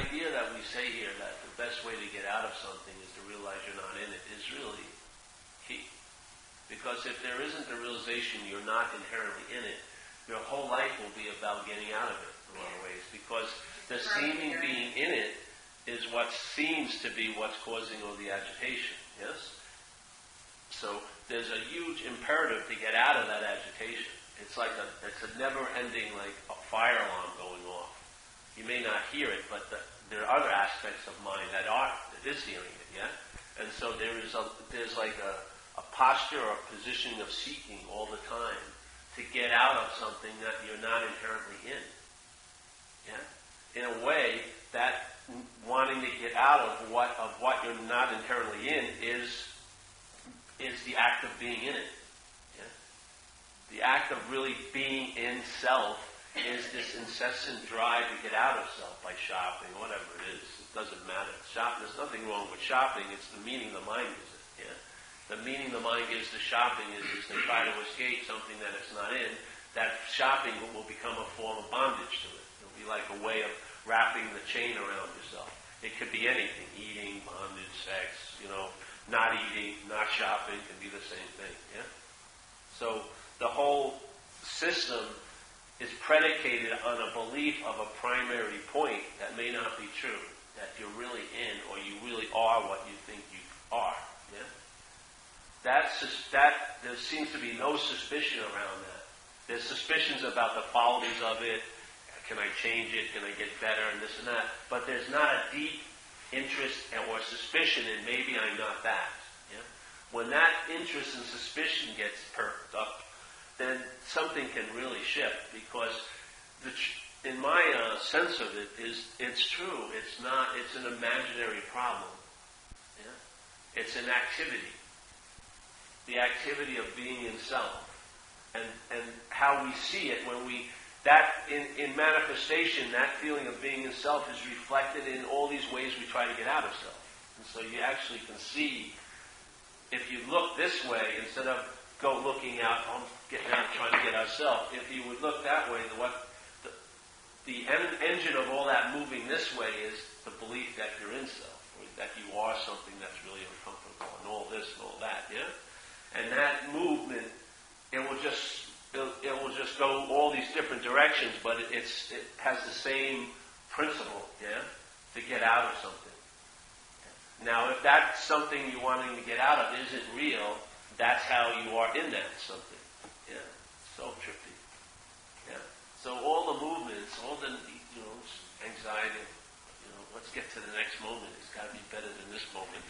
idea that we say here that the best way to get out of something is to realize you're not in it is really key. Because if there isn't the realization you're not inherently in it, your whole life will be about getting out of it in a lot of ways. Because the seeming being in it is what seems to be what's causing all the agitation. Yes? So there's a huge imperative to get out of that agitation. It's like a, it's a never-ending like a fire alarm going off. You may not hear it, but the, there are other aspects of mind that are that is hearing it. Yeah, and so there is a there's like a, a posture or a position of seeking all the time to get out of something that you're not inherently in. Yeah, in a way that wanting to get out of what of what you're not inherently in is is the act of being in it. Yeah? The act of really being in self is this incessant drive to get out of self by shopping, whatever it is. It doesn't matter. Shop, there's nothing wrong with shopping. It's the meaning the mind gives it. Yeah? The meaning the mind gives to shopping is, is to try to escape something that it's not in. That shopping will become a form of bondage to it. It'll be like a way of wrapping the chain around yourself. It could be anything, eating, bondage, sex, you know, not eating, not shopping can be the same thing. Yeah? So the whole system is predicated on a belief of a primary point that may not be true, that you're really in or you really are what you think you are. Yeah? That's that there seems to be no suspicion around that. There's suspicions about the qualities of it. Can I change it? Can I get better? And this and that. But there's not a deep interest or suspicion in maybe I'm not that. Yeah? When that interest and suspicion gets perked up, then something can really shift because the, in my uh, sense of it is it's true. It's not. It's an imaginary problem. Yeah? It's an activity. The activity of being in self, and and how we see it when we that in, in manifestation, that feeling of being in self is reflected in all these ways we try to get out of self. And so you actually can see, if you look this way, instead of go looking out, oh, getting out trying to get ourselves, if you would look that way, the, what, the, the en- engine of all that moving this way is the belief that you're in self, that you are something that's really uncomfortable, and all this and all that, yeah? And that movement, it will just it, it will just go all these different directions, but it, it's, it has the same principle, yeah, to get out of something. Now, if that's something you're wanting to get out of isn't real, that's how you are in that something. Yeah, so trippy. Yeah. So all the movements, all the you know anxiety, you know, let's get to the next moment. It's got to be better than this moment.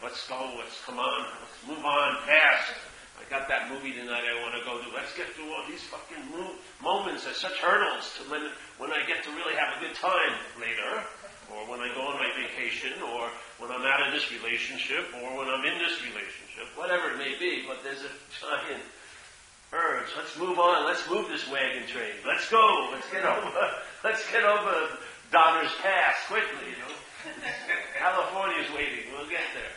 Let's go. Let's come on. Let's move on past. I got that movie tonight I want to go to. Let's get through all these fucking mo- moments. There's such hurdles to when, when I get to really have a good time later, or when I go on my vacation, or when I'm out of this relationship, or when I'm in this relationship, whatever it may be. But there's a giant urge. Let's move on. Let's move this wagon train. Let's go. Let's get over. Let's get over Donner's Pass quickly. You know? California's waiting. We'll get there.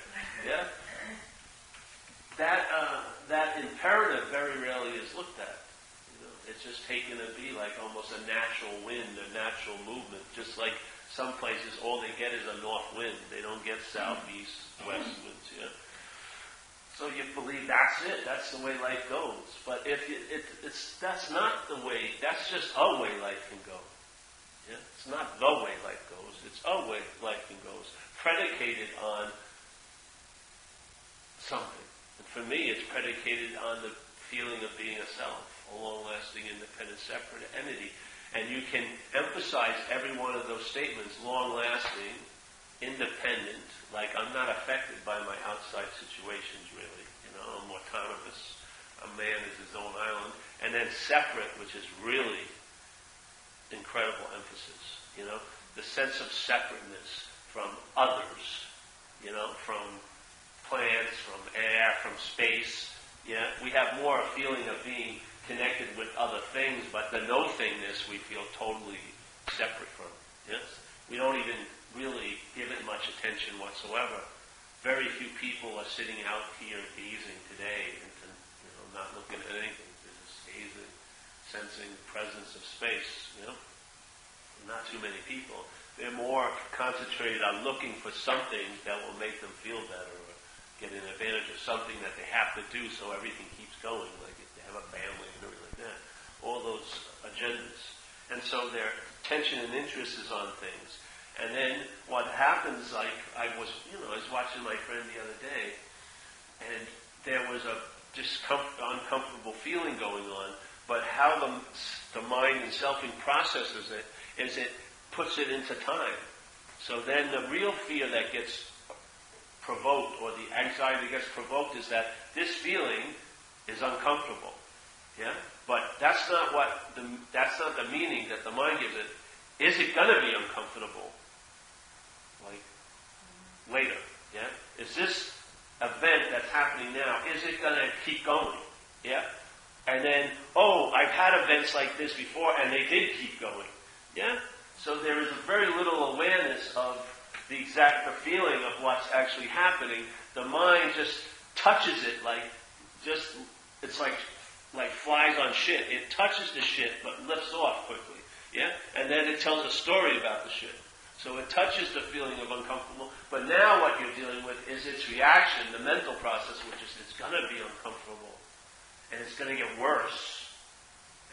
Yeah. That. Uh, that imperative very rarely is looked at. You know, it's just taken to be like almost a natural wind, a natural movement. Just like some places, all they get is a north wind. They don't get south, east, west winds. Yeah. So you believe that's it. That's the way life goes. But if you, it, it's that's not the way. That's just a way life can go. Yeah? It's not the way life goes. It's a way life can go. predicated on something. And for me, it's predicated on the feeling of being a self, a long-lasting, independent, separate entity. And you can emphasize every one of those statements, long-lasting, independent, like I'm not affected by my outside situations really. You know, I'm autonomous. A man is his own island. And then separate, which is really incredible emphasis. You know, the sense of separateness from others, you know, from plants, from air, from space. Yeah, we have more a feeling of being connected with other things, but the no thingness we feel totally separate from. Yes, we don't even really give it much attention whatsoever. Very few people are sitting out here gazing today and you know, not looking at anything. They're just gazing, sensing the presence of space. You know, not too many people. They're more concentrated on looking for something that will make them feel better or get an advantage of something that they have to do so everything keeps going, like family and everything like that. All those agendas. And so their attention and interest is on things. And then what happens, like I was, you know, I was watching my friend the other day, and there was a discomfort, uncomfortable feeling going on, but how the, the mind and selfing processes it is it puts it into time. So then the real fear that gets provoked or the anxiety that gets provoked is that this feeling is uncomfortable. Yeah? But that's not what the, that's not the meaning that the mind gives it. Is it going to be uncomfortable? Like later, yeah? Is this event that's happening now, is it going to keep going? Yeah? And then, oh, I've had events like this before and they did keep going. Yeah? So there is a very little awareness of the exact feeling of what's actually happening. The mind just touches it like just it's like like flies on shit. It touches the shit but lifts off quickly. Yeah? And then it tells a story about the shit. So it touches the feeling of uncomfortable, but now what you're dealing with is its reaction, the mental process, which is it's gonna be uncomfortable. And it's gonna get worse.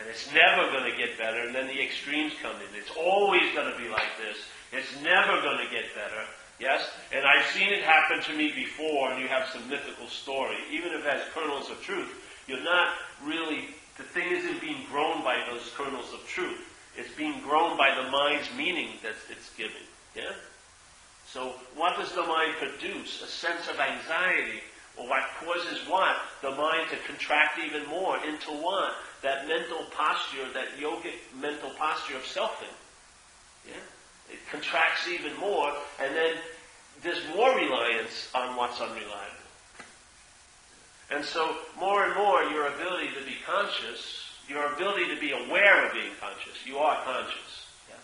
And it's never going to get better, and then the extremes come in. It's always going to be like this. It's never going to get better. Yes? And I've seen it happen to me before, and you have some mythical story. Even if it has kernels of truth, you're not really, the thing isn't being grown by those kernels of truth. It's being grown by the mind's meaning that it's giving. Yeah? So what does the mind produce? A sense of anxiety. Or what causes what? The mind to contract even more into what? that mental posture, that yogic mental posture of selfing. Yeah? It contracts even more, and then there's more reliance on what's unreliable. And so, more and more, your ability to be conscious, your ability to be aware of being conscious, you are conscious. Yes?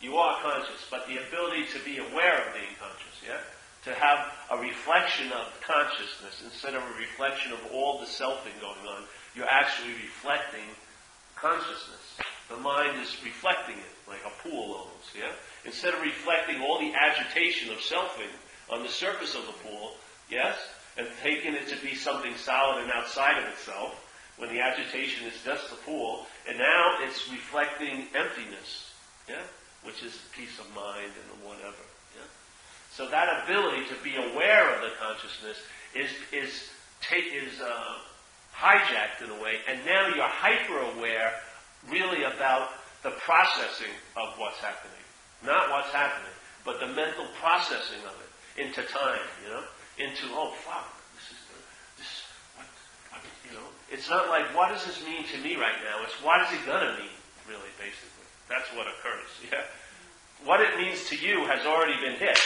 You are conscious, but the ability to be aware of being conscious, yeah? To have a reflection of consciousness instead of a reflection of all the selfing going on you're actually reflecting consciousness. The mind is reflecting it, like a pool almost, yeah? Instead of reflecting all the agitation of selfing on the surface of the pool, yes? And taking it to be something solid and outside of itself, when the agitation is just the pool, and now it's reflecting emptiness, yeah? Which is peace of mind and whatever, yeah? So that ability to be aware of the consciousness is, is, is, uh, hijacked in a way, and now you're hyper aware really about the processing of what's happening. Not what's happening, but the mental processing of it into time, you know? Into, oh fuck, this is, this, what, what, you know? It's not like, what does this mean to me right now? It's what is it gonna mean, really, basically. That's what occurs, yeah? What it means to you has already been hit.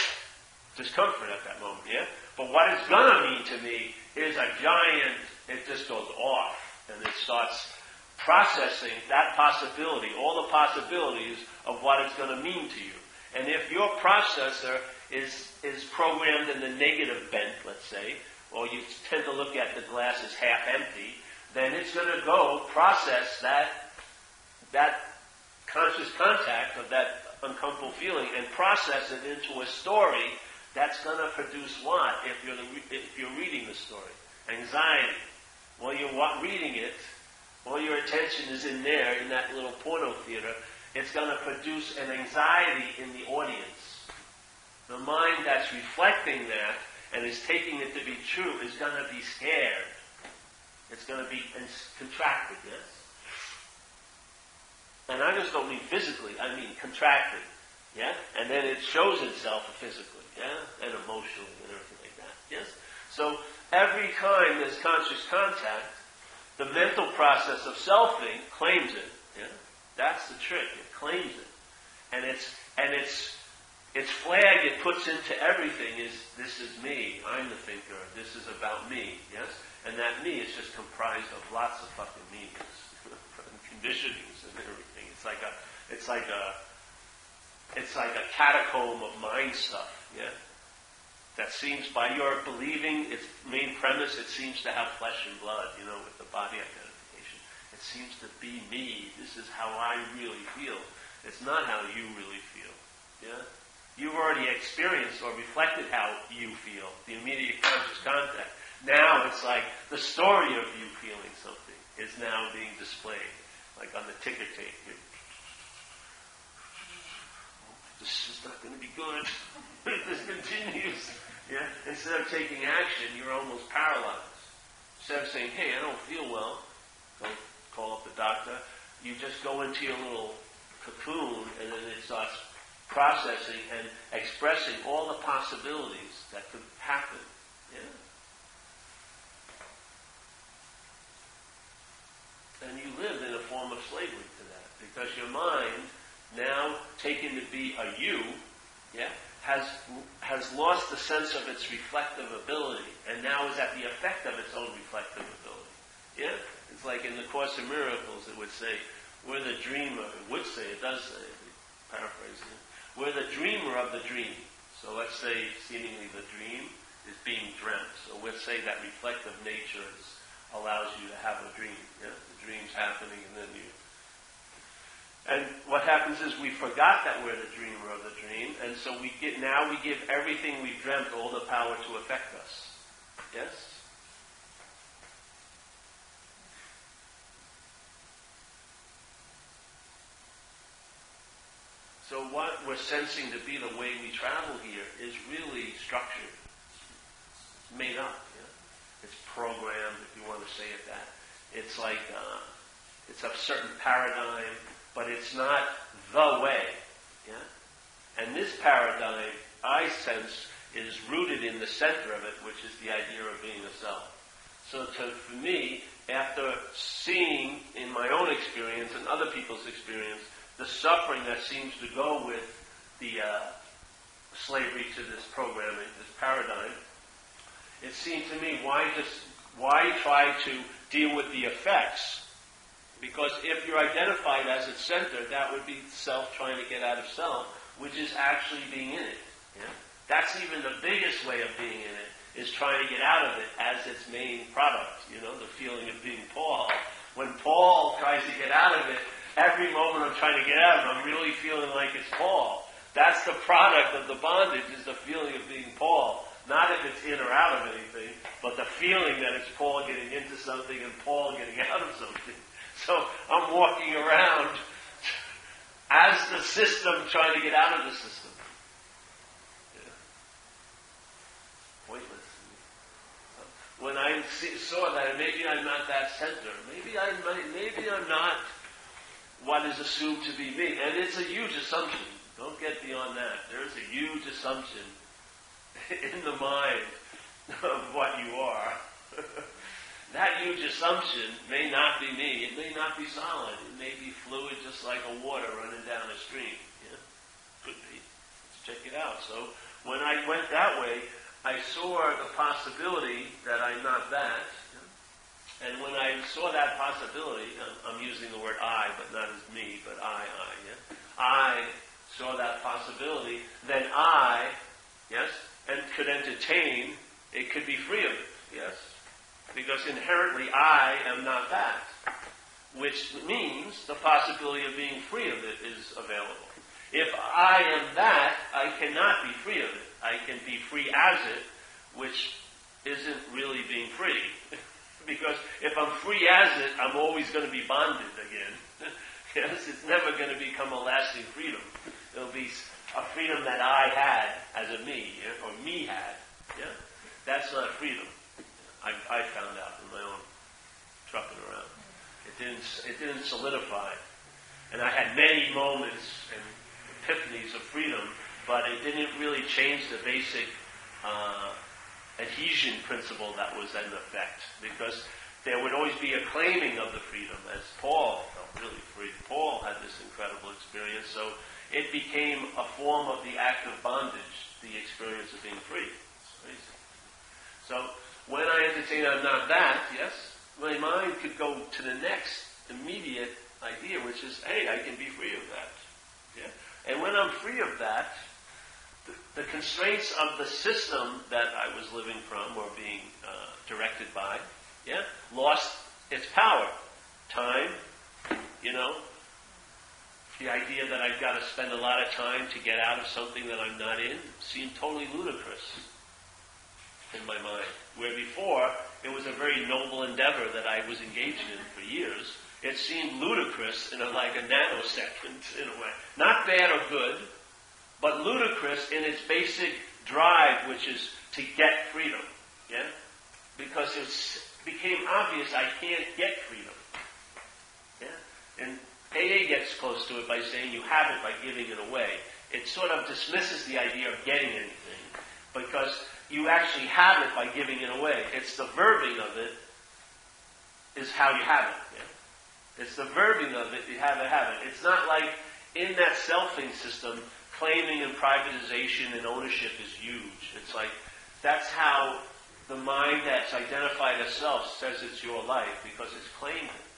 Discomfort at that moment, yeah? But what it's gonna mean to me is a giant it just goes off and it starts processing that possibility, all the possibilities of what it's going to mean to you. And if your processor is, is programmed in the negative bent, let's say, or you tend to look at the glass as half empty, then it's going to go process that, that conscious contact of that uncomfortable feeling and process it into a story that's going to produce what if you're, the, if you're reading the story? Anxiety, while you're reading it, while your attention is in there, in that little porno theater, it's going to produce an anxiety in the audience. The mind that's reflecting that and is taking it to be true is going to be scared. It's going to be contracted, yes? And I just don't mean physically, I mean contracted. Yeah? And then it shows itself physically, yeah? And emotionally and everything like that. Yes? So Every time there's conscious contact, the mental process of selfing claims it. Yeah? That's the trick. It claims it. And it's, and it's, its flag it puts into everything is, this is me. I'm the thinker. This is about me. Yes? And that me is just comprised of lots of fucking meanings. And conditionings and everything. It's like a, it's like a, it's like a catacomb of mind stuff. Yeah? that seems, by your believing its main premise, it seems to have flesh and blood, you know, with the body identification. It seems to be me. This is how I really feel. It's not how you really feel. Yeah? You've already experienced or reflected how you feel, the immediate conscious contact. Now it's like the story of you feeling something is now being displayed, like on the ticker tape. You're, this is not going to be good. if this continues, yeah. Instead of taking action, you're almost paralyzed. Instead of saying, "Hey, I don't feel well," go call up the doctor. You just go into your little cocoon, and then it starts processing and expressing all the possibilities that could happen. Yeah. And you live in a form of slavery to that because your mind, now taken to be a you, yeah, has has lost the sense of its reflective ability and now is at the effect of its own reflective ability. Yeah? It's like in the Course of Miracles it would say, we're the dreamer. It would say, it does say, paraphrasing it, we're the dreamer of the dream. So let's say seemingly the dream is being dreamt. So let's say that reflective nature is, allows you to have a dream. Yeah? The dream's happening and then you. And what happens is we forgot that we're the dreamer of the dream, and so we get now we give everything we've dreamt all the power to affect us. Yes? So what we're sensing to be the way we travel here is really structured, it's made up. It's programmed, if you want to say it that. It's like uh, it's a certain paradigm, but it's not the way. Yeah? And this paradigm, I sense, is rooted in the center of it, which is the idea of being a self. So to, for me, after seeing in my own experience and other people's experience the suffering that seems to go with the uh, slavery to this programming, this paradigm, it seemed to me why just why try to deal with the effects? Because if you're identified as its center, that would be self trying to get out of self, which is actually being in it. Yeah? That's even the biggest way of being in it, is trying to get out of it as its main product, you know, the feeling of being Paul. When Paul tries to get out of it, every moment I'm trying to get out I'm really feeling like it's Paul. That's the product of the bondage, is the feeling of being Paul. Not if it's in or out of anything, but the feeling that it's Paul getting into something and Paul getting out of something. So I'm walking around as the system trying to get out of the system. Yeah. Pointless. When I see, saw that, maybe I'm not that center. Maybe I maybe I'm not what is assumed to be me. And it's a huge assumption. Don't get beyond that. There's a huge assumption in the mind of what you are. that huge assumption may not be me. It may not be solid. It may be fluid just like a water running down a stream. Yeah? Could be. Let's check it out. So when I went that way, I saw the possibility that I'm not that. And when I saw that possibility, I'm, using the word I, but not as me, but I, I, yeah? I saw that possibility, then I, yes, and could entertain, it could be free of it, yes? Because inherently I am not that. Which means the possibility of being free of it is available. If I am that, I cannot be free of it. I can be free as it, which isn't really being free. Because if I'm free as it, I'm always going to be bonded again. yes, it's never going to become a lasting freedom. It'll be a freedom that I had as a me, yeah? or me had. Yeah, that's not freedom. I, I found out in my own trucking around. It didn't. It didn't solidify, and I had many moments and epiphanies of freedom, but it didn't really change the basic. Uh, adhesion principle that was in effect because there would always be a claiming of the freedom as Paul felt really free. Paul had this incredible experience, so it became a form of the act of bondage, the experience of being free. So when I entertain I'm not that, yes, my mind could go to the next immediate idea, which is, hey, I can be free of that. Yeah? And when I'm free of that, the, constraints of the system that I was living from or being uh, directed by, yeah, lost its power. Time, you know, the idea that I've got to spend a lot of time to get out of something that I'm not in seemed totally ludicrous in my mind. Where before, it was a very noble endeavor that I was engaged in for years. It seemed ludicrous in a, like a nanosecond, in a way. Not bad or good, but ludicrous in its basic drive, which is to get freedom. Yeah? Because it became obvious I can't get freedom. Yeah? And AA gets close to it by saying you have it by giving it away. It sort of dismisses the idea of getting anything because you actually have it by giving it away. It's the verbing of it is how you have it. Yeah? It's the verbing of it, you have to have it. It's not like in that selfing system, claiming and privatization and ownership is huge. It's like that's how the mind that's identified as self says it's your life because it's claimed it.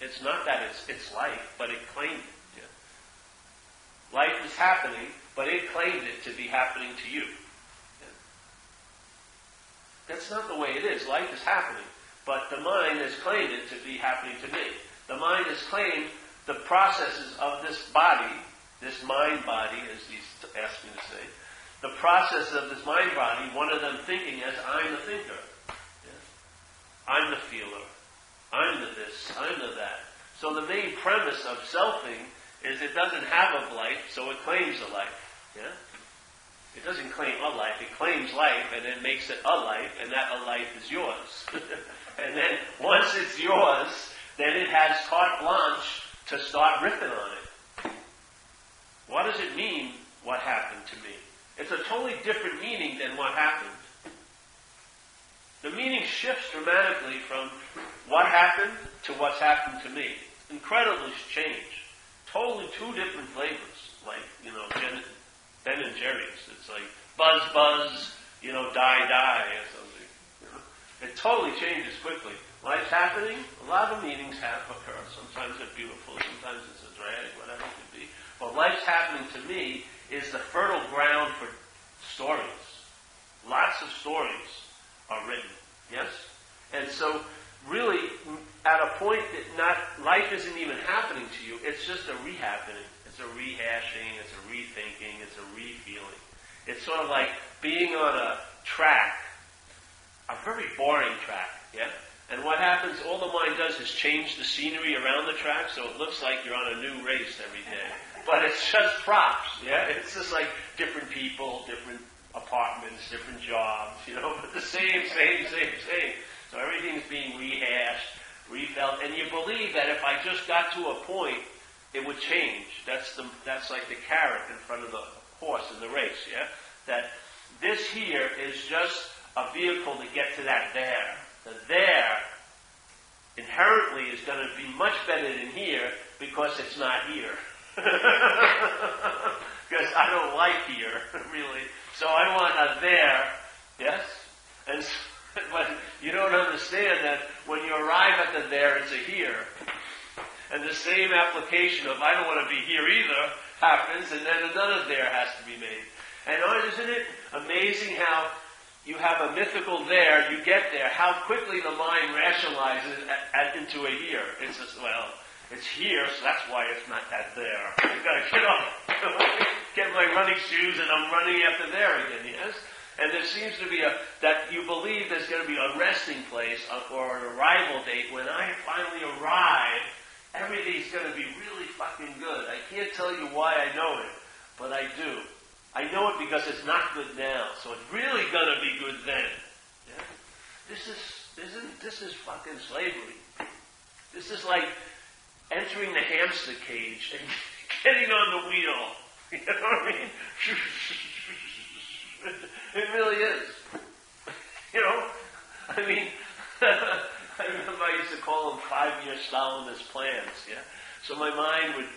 It's not that it's its life, but it claimed it. Yeah. Life is happening, but it claimed it to be happening to you. Yeah. That's not the way it is. Life is happening, but the mind has claimed it to be happening to me. The mind has claimed the processes of this body, this mind body, as he's me to say, the process of this mind body, one of them thinking as I'm the thinker. Yeah. I'm the feeler. I'm the this, I'm the that. So the main premise of selfing is it doesn't have a life, so it claims a life. Yeah? It doesn't claim a life, it claims life and then makes it a life, and that a life is yours. and then once it's yours, then it has carte blanche to start ripping on it. What does it mean, what happened to me? It's a totally different meaning than what happened. The meaning shifts dramatically from what happened to what's happened to me. Incredibly change. Totally two different flavors. Like, you know, Ben and Jerry's. It's like buzz, buzz, you know, die, die, or something. You know? It totally changes quickly. Life's happening, a lot of meanings have occur. Sometimes they're beautiful, sometimes it's a drag, whatever it could be. Life's happening to me is the fertile ground for stories. Lots of stories are written. Yes? And so, really, at a point that not life isn't even happening to you, it's just a rehappening. It's a rehashing, it's a rethinking, it's a refeeling. It's sort of like being on a track, a very boring track, yeah? And what happens, all the mind does is change the scenery around the track so it looks like you're on a new race every day. But it's just props, yeah? It's just like different people, different apartments, different jobs, you know, but the same, same, same, same. So everything's being rehashed, refelt, and you believe that if I just got to a point, it would change. That's the that's like the carrot in front of the horse in the race, yeah? That this here is just a vehicle to get to that there. The there inherently is going to be much better than here because it's not here. because I don't like here, really. So I want a there, yes? And but you don't understand that when you arrive at the there, it's a here. And the same application of I don't want to be here either happens, and then another there has to be made. And oh, isn't it amazing how you have a mythical there, you get there, how quickly the mind rationalizes at, at, into a here. It's just, well, it's here, so that's why it's not that there. I've got to get up. get my running shoes and I'm running after there again, yes? And there seems to be a, that you believe there's going to be a resting place uh, or an arrival date. When I finally arrive, everything's going to be really fucking good. I can't tell you why I know it, but I do. I know it because it's not good now, so it's really going to be good then. Yeah? This is, isn't, this is fucking slavery. This is like entering the hamster cage and getting on the wheel You know what I mean? it really is. You know? I mean, I remember I used to call them five-year Stalinist plans, yeah? So my mind would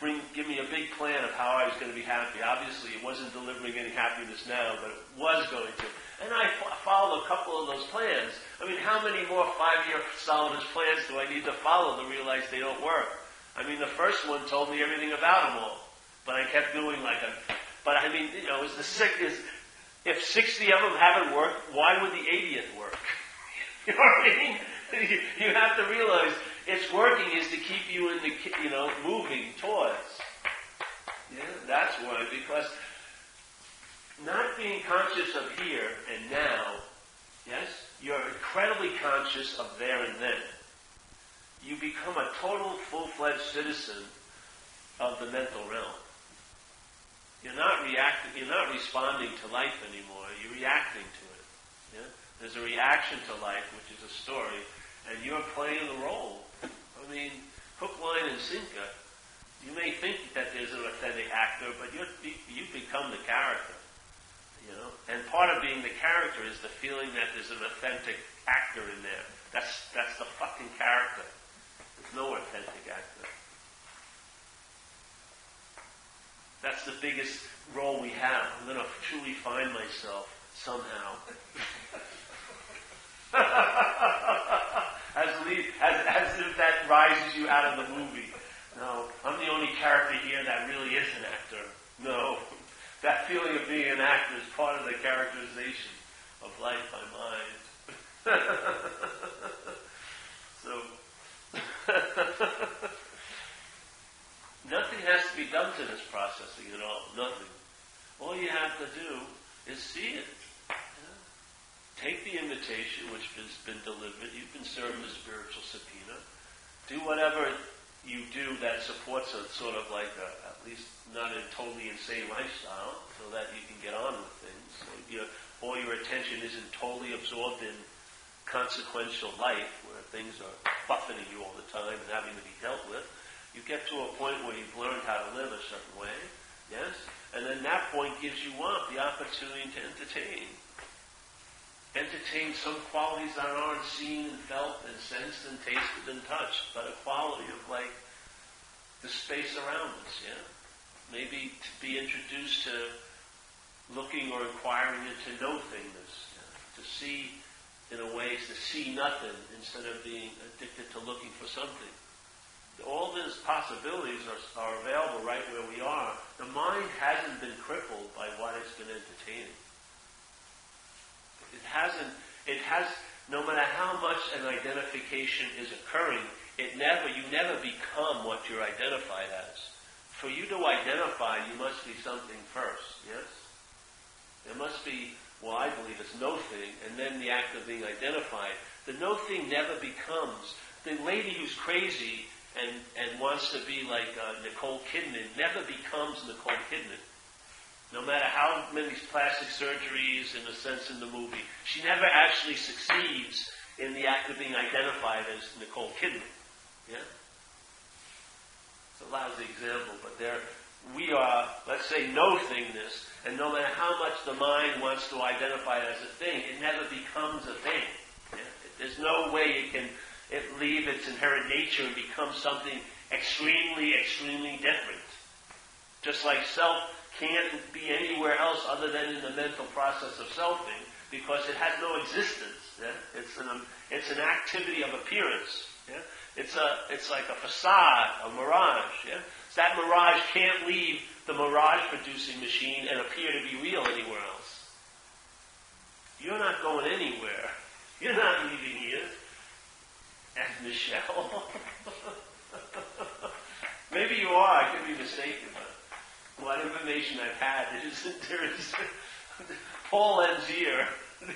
bring, give me a big plan of how I was going to be happy. Obviously, it wasn't delivering any happiness now, but it was going to. And I followed a couple of those plans. I mean, how many more five-year Stalinist plans do I need to follow to realize they don't work? I mean, the first one told me everything about them all. But I kept doing like a, but I mean, you know, is the sick is, if 60 of them haven't worked, why would the 80th work? you know what I mean? You have to realize it's working is to keep you in the, you know, moving towards. Yeah, that's why, because not being conscious of here and now, yes, you're incredibly conscious of there and then. You become a total, full-fledged citizen of the mental realm. You're not reacting, you're not responding to life anymore, you're reacting to it. Yeah? There's a reaction to life, which is a story, and you're playing the role. I mean, hook, line, and sinker. You may think that there's an authentic actor, but you you become the character. You know, and part of being the character is the feeling that there's an authentic actor in there. That's that's the fucking character. There's no authentic actor. That's the biggest role we have. I'm going to truly find myself somehow. as, lead, as, as if that rises you out of the movie. No, I'm the only character here that really is an actor. No, that feeling of being an actor is part of the characterization of life by mind. so, nothing has to be done to this processing at all. Nothing. All you have to do is see it. Take the invitation which has been delivered. You've been served a spiritual subpoena. Do whatever you do that supports a sort of like a, at least not a totally insane lifestyle, so that you can get on with things. So you all your attention isn't totally absorbed in consequential life, where things are buffeting you all the time and having to be dealt with. You get to a point where you've learned how to live a certain way, yes, and then that point gives you what the opportunity to entertain entertain some qualities that aren't seen and felt and sensed and tasted and touched, but a quality of like the space around us, yeah? Maybe to be introduced to looking or inquiring into no thingness, yeah? to see in a way to see nothing instead of being addicted to looking for something. All these possibilities are, are available right where we are. The mind hasn't been crippled by what it's been entertaining. It hasn't, it has, no matter how much an identification is occurring, it never, you never become what you're identified as. For you to identify, you must be something first, yes? There must be, well, I believe it's no thing, and then the act of being identified. The no thing never becomes. The lady who's crazy and, and wants to be like uh, Nicole Kidman never becomes Nicole Kidman. No matter how many plastic surgeries, in a sense, in the movie, she never actually succeeds in the act of being identified as Nicole Kidman. Yeah? It's a lousy example, but there, we are, let's say, no thingness, and no matter how much the mind wants to identify it as a thing, it never becomes a thing. Yeah? There's no way it can it leave its inherent nature and become something extremely, extremely different. Just like self can't be anywhere else other than in the mental process of selfing because it has no existence. Yeah? It's, an, um, it's an activity of appearance. Yeah? It's, a, it's like a facade, a mirage. Yeah? That mirage can't leave the mirage producing machine and appear to be real anywhere else. You're not going anywhere. You're not leaving here. And Michelle. Maybe you are. I could be mistaken what information I've had is that there is Paul ends here.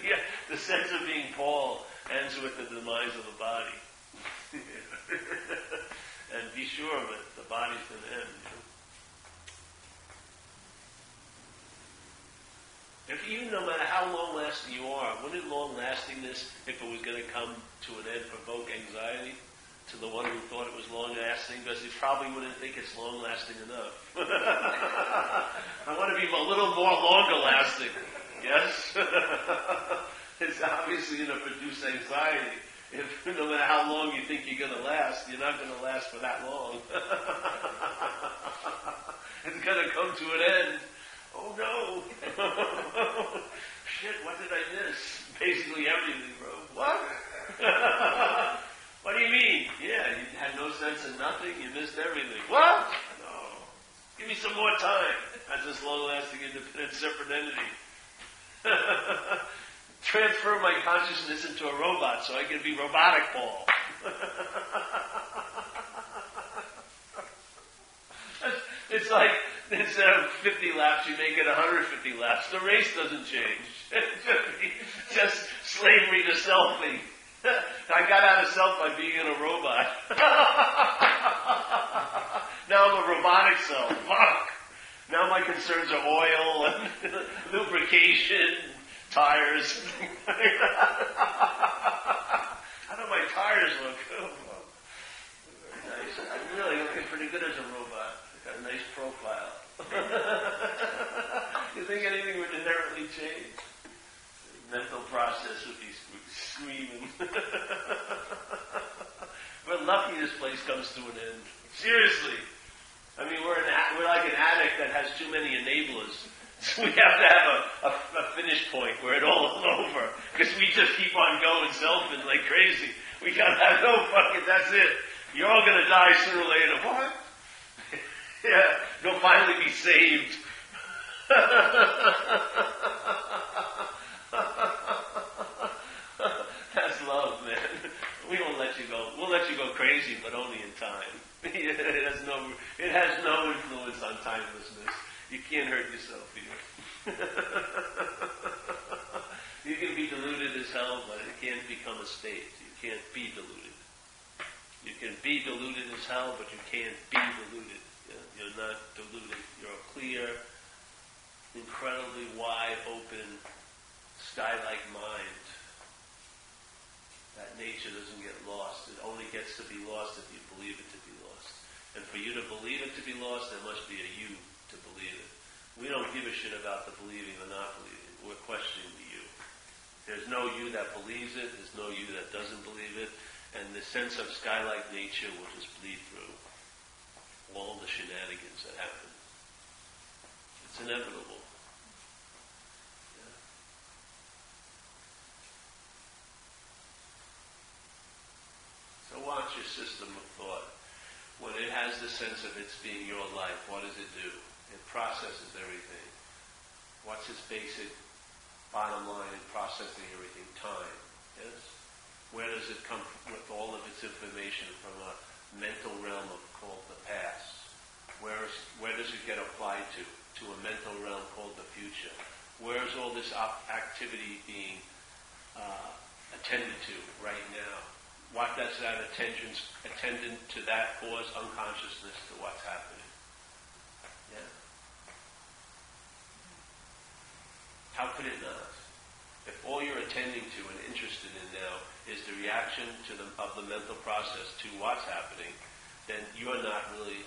The, sense of being Paul ends with the demise of the body. and be sure of it, the body's going to end. You know? If you, no matter how long lasting you are, wouldn't long lastingness, if it was going to come to an end, provoke anxiety? To the one who thought it was long lasting because he probably wouldn't think it's long lasting enough. I want to be a little more longer lasting. Yes? it's obviously going to produce anxiety. If no matter how long you think you're going to last, you're not going to last for that long. it's going to come to an end. Oh no! Shit, what did I miss? Basically everything, bro. What? What do you mean? Yeah, you had no sense of nothing, you missed everything. What? No. Give me some more time as this long-lasting independent separate entity. Transfer my consciousness into a robot so I can be robotic Paul. it's like instead of um, 50 laps, you make it 150 laps. The race doesn't change. just slavery to selfing. I got out of self by being in a robot. now I'm a robotic self. Fuck. Now my concerns are oil and lubrication, tires. How do my tires look? Nice. I'm really looking pretty good as a robot. Got a nice profile. you think anything would inherently change? Mental process would be screaming. we're lucky this place comes to an end. Seriously. I mean, we're, an, we're like an addict that has too many enablers. So we have to have a, a, a finish point where it all is over. Because we just keep on going selfing like crazy. We gotta have, no, fucking, that's it. You're all gonna die sooner or later. What? yeah, you'll finally be saved. That's love, man. We won't let you go. We'll let you go crazy, but only in time. it has no, it has no influence on timelessness. You can't hurt yourself here. you can be deluded as hell, but it can't become a state. You can't be deluded. You can be deluded as hell, but you can't be deluded. You're not deluded. You're a clear, incredibly wide open, sky-like mind. That nature doesn't get lost. It only gets to be lost if you believe it to be lost. And for you to believe it to be lost, there must be a you to believe it. We don't give a shit about the believing or not believing. We're questioning the you. There's no you that believes it. There's no you that doesn't believe it. And the sense of sky-like nature will just bleed through all the shenanigans that happen. It's inevitable. So watch your system of thought. When it has the sense of it's being your life, what does it do? It processes everything. What's its basic bottom line in processing everything? Time. Yes? Where does it come with all of its information from a mental realm of, called the past? Where, is, where does it get applied to? To a mental realm called the future. Where is all this op- activity being uh, attended to right now? What does that attention attendant to that cause unconsciousness to what's happening? Yeah. How could it not? If all you're attending to and interested in now is the reaction to the, of the mental process to what's happening, then you are not really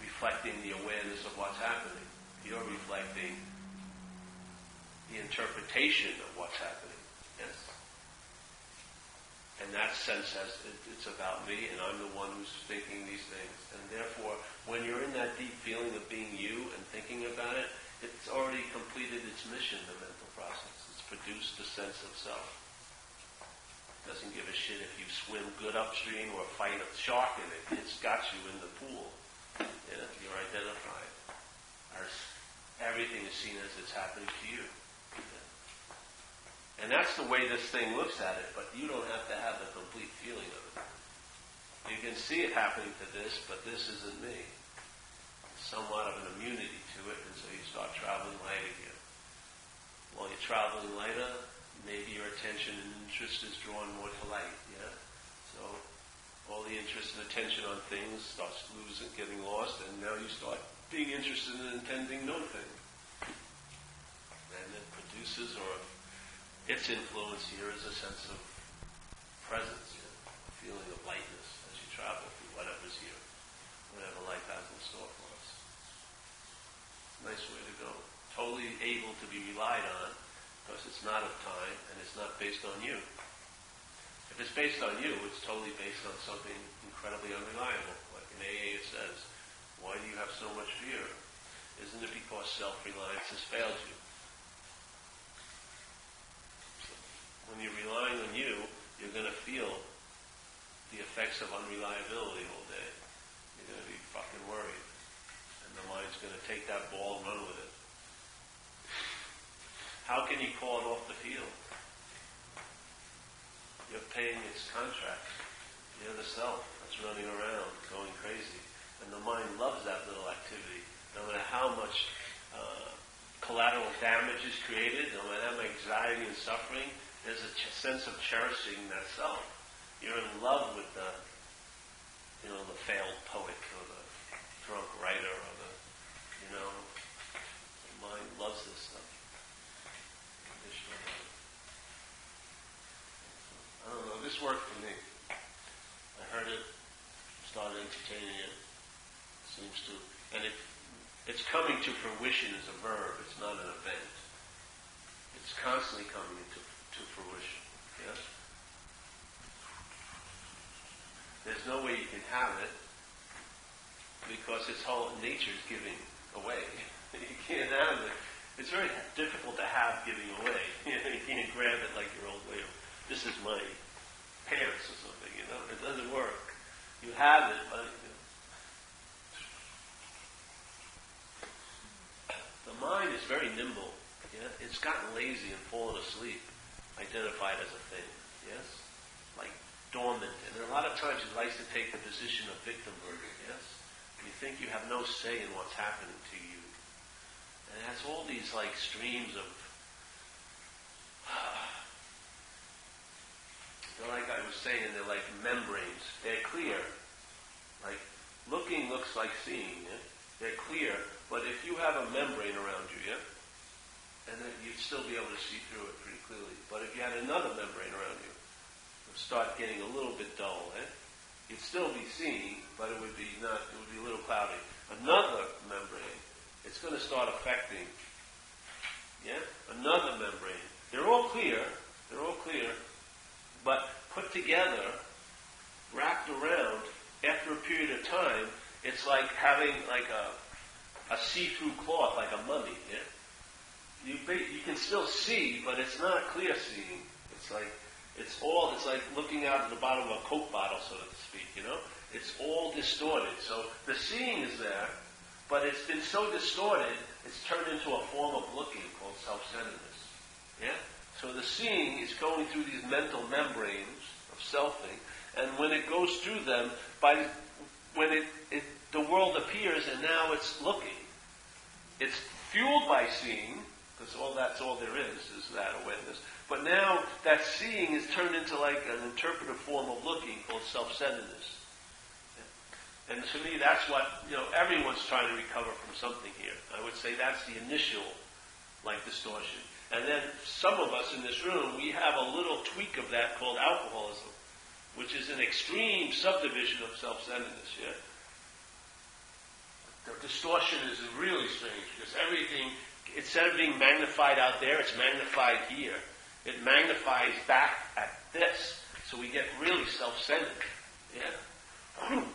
reflecting the awareness of what's happening. You're reflecting the interpretation of what's happening. Yes? And that sense it, it's about me and I'm the one who's thinking these things. And therefore, when you're in that deep feeling of being you and thinking about it, it's already completed its mission, the mental process. It's produced the sense of self. Doesn't give a shit if you swim good upstream or fight a shark in it. It's got you in the pool. Know, you're identified. Everything is seen as it's happening to you. And that's the way this thing looks at it, but you don't have to have the complete feeling of it. You can see it happening to this, but this isn't me. Somewhat of an immunity to it, and so you start traveling light again. While you're traveling lighter, maybe your attention and interest is drawn more to light, yeah? So all the interest and attention on things starts losing, getting lost, and now you start being interested in intending no thing. And it produces, or its influence here is a sense of presence, a feeling of lightness as you travel through whatever's here, whatever life has in store for us. Nice way to go. Totally able to be relied on because it's not of time and it's not based on you. If it's based on you, it's totally based on something incredibly unreliable. Like in AA it says, why do you have so much fear? Isn't it because self-reliance has failed you? So when you're relying on you, you're going to feel the effects of unreliability all day. You're going to be fucking worried. And the mind's going to take that ball and run with it. How can you call it off the field? You're paying its contract. You're the self that's running around, going crazy. And the mind loves that little activity. No matter how much uh, collateral damage is created, no matter how much anxiety and suffering, there's a ch- sense of cherishing that self. You're in love with the, you know, the failed poet or the drunk writer or the, you know, the mind loves this stuff. I don't know. This worked for me. I heard it, started entertaining it. Seems to, and it, it's coming to fruition as a verb. It's not an event. It's constantly coming into to fruition. Yes. There's no way you can have it because its whole nature is giving away. you can't have it. It's very difficult to have giving away. you can't grab it like your old way this is my pants or something, you know. It doesn't work. You have it, but you know. the mind is very nimble. Yeah? It's gotten lazy and fallen asleep, identified as a thing. Yes? Like dormant. And a lot of times it likes to take the position of victimhood. Yes? You think you have no say in what's happening to you. And it has all these like streams of They're like I was saying, they're like membranes. They're clear. Like looking looks like seeing. Yeah? They're clear, but if you have a membrane around you, yeah, and then you'd still be able to see through it pretty clearly. But if you had another membrane around you, it would start getting a little bit dull. Eh? You'd still be seeing, but it would be not. It would be a little cloudy. Another membrane, it's going to start affecting. Yeah, another membrane. They're all clear. They're all clear, but put together, wrapped around, after a period of time, it's like having like a, a see-through cloth, like a mummy. Yeah? You, you can still see, but it's not clear seeing. It's like, it's all, it's like looking out of the bottom of a Coke bottle, so to speak, you know? It's all distorted. So the seeing is there, but it's been so distorted, it's turned into a form of looking called self-centeredness. Yeah? So the seeing is going through these mental membranes of selfing, and when it goes through them, by when it, it the world appears and now it's looking, it's fueled by seeing, because all that's all there is, is that awareness. But now that seeing is turned into like an interpretive form of looking called self-centeredness. And to me, that's what, you know, everyone's trying to recover from something here. I would say that's the initial, like, distortion. And then some of us in this room, we have a little tweak of that called alcoholism, which is an extreme subdivision of self-centeredness, yeah? The distortion is really strange because everything, instead of being magnified out there, it's magnified here. It magnifies back at this. So we get really self-centered. Yeah?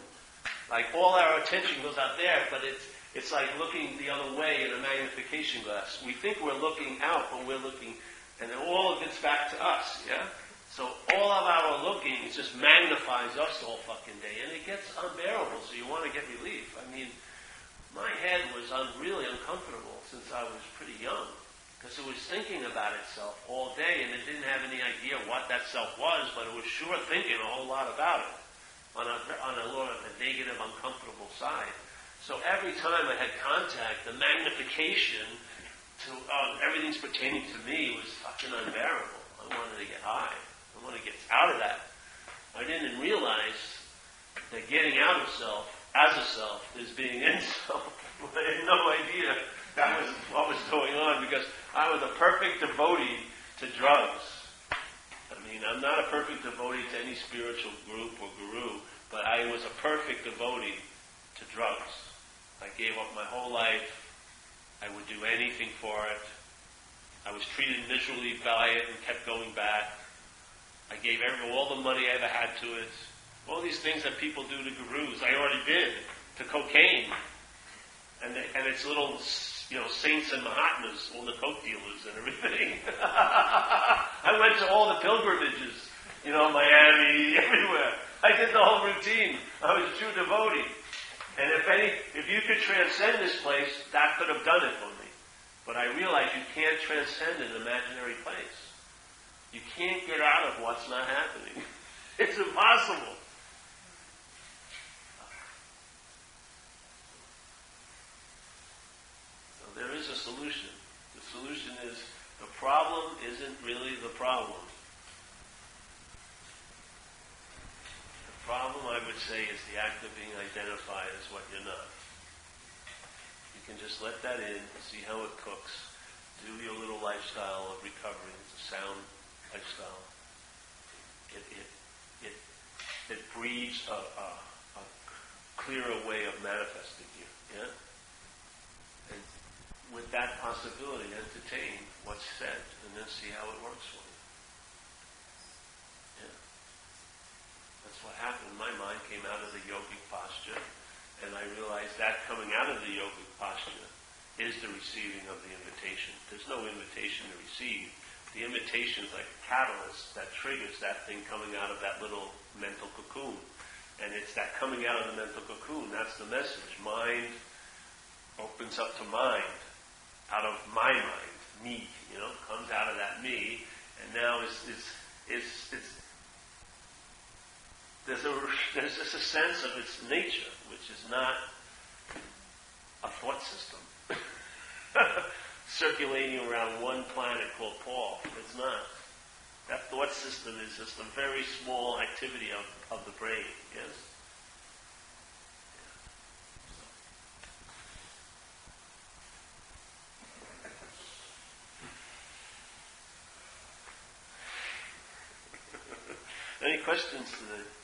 Like all our attention goes out there, but it's it's like looking the other way in a magnification glass. We think we're looking out, but we're looking, and then all of it's back to us, yeah? So all of our looking just magnifies us all fucking day, and it gets unbearable, so you want to get relief. I mean, my head was un- really uncomfortable since I was pretty young, because it was thinking about itself all day, and it didn't have any idea what that self was, but it was sure thinking a whole lot about it on a, on a lot of a negative, uncomfortable side. So every time I had contact, the magnification to uh, everything's pertaining to me was fucking unbearable. I wanted to get high. I wanted to get out of that. I didn't realize that getting out of self, as a self, is being in self. I had no idea that was what was going on because I was a perfect devotee to drugs. I mean, I'm not a perfect devotee to any spiritual group or guru, but I was a perfect devotee to drugs. I gave up my whole life. I would do anything for it. I was treated miserably by it and kept going back. I gave every, all the money I ever had to it. All these things that people do to gurus, I already did to cocaine. And, and its little, you know, saints and Mahatmas, all the coke dealers and everything. I went to all the pilgrimages, you know, Miami, everywhere. I did the whole routine. I was a true devotee. And if any, if you could transcend this place, that could have done it for me. But I realized you can't transcend an imaginary place. You can't get out of what's not happening. It's impossible. There is a solution. The solution is the problem isn't really the problem. The problem, I would say, is the act of being identified as what you're not. You can just let that in, see how it cooks, do your little lifestyle of recovery. It's a sound lifestyle. It, it, it, it breeds a, a, a clearer way of manifesting you. Yeah? With that possibility, entertain what's said and then see how it works for you. Yeah. That's what happened. My mind came out of the yogic posture, and I realized that coming out of the yogic posture is the receiving of the invitation. There's no invitation to receive. The invitation is like a catalyst that triggers that thing coming out of that little mental cocoon. And it's that coming out of the mental cocoon, that's the message. Mind opens up to mind, out of my mind, me, you know, comes out of that me, and now it's, it's, it's, it's there's, a, there's just a sense of its nature, which is not a thought system. circulating around one planet called Paul. It's not. That thought system is just a very small activity of, of the brain, yes? Questions today?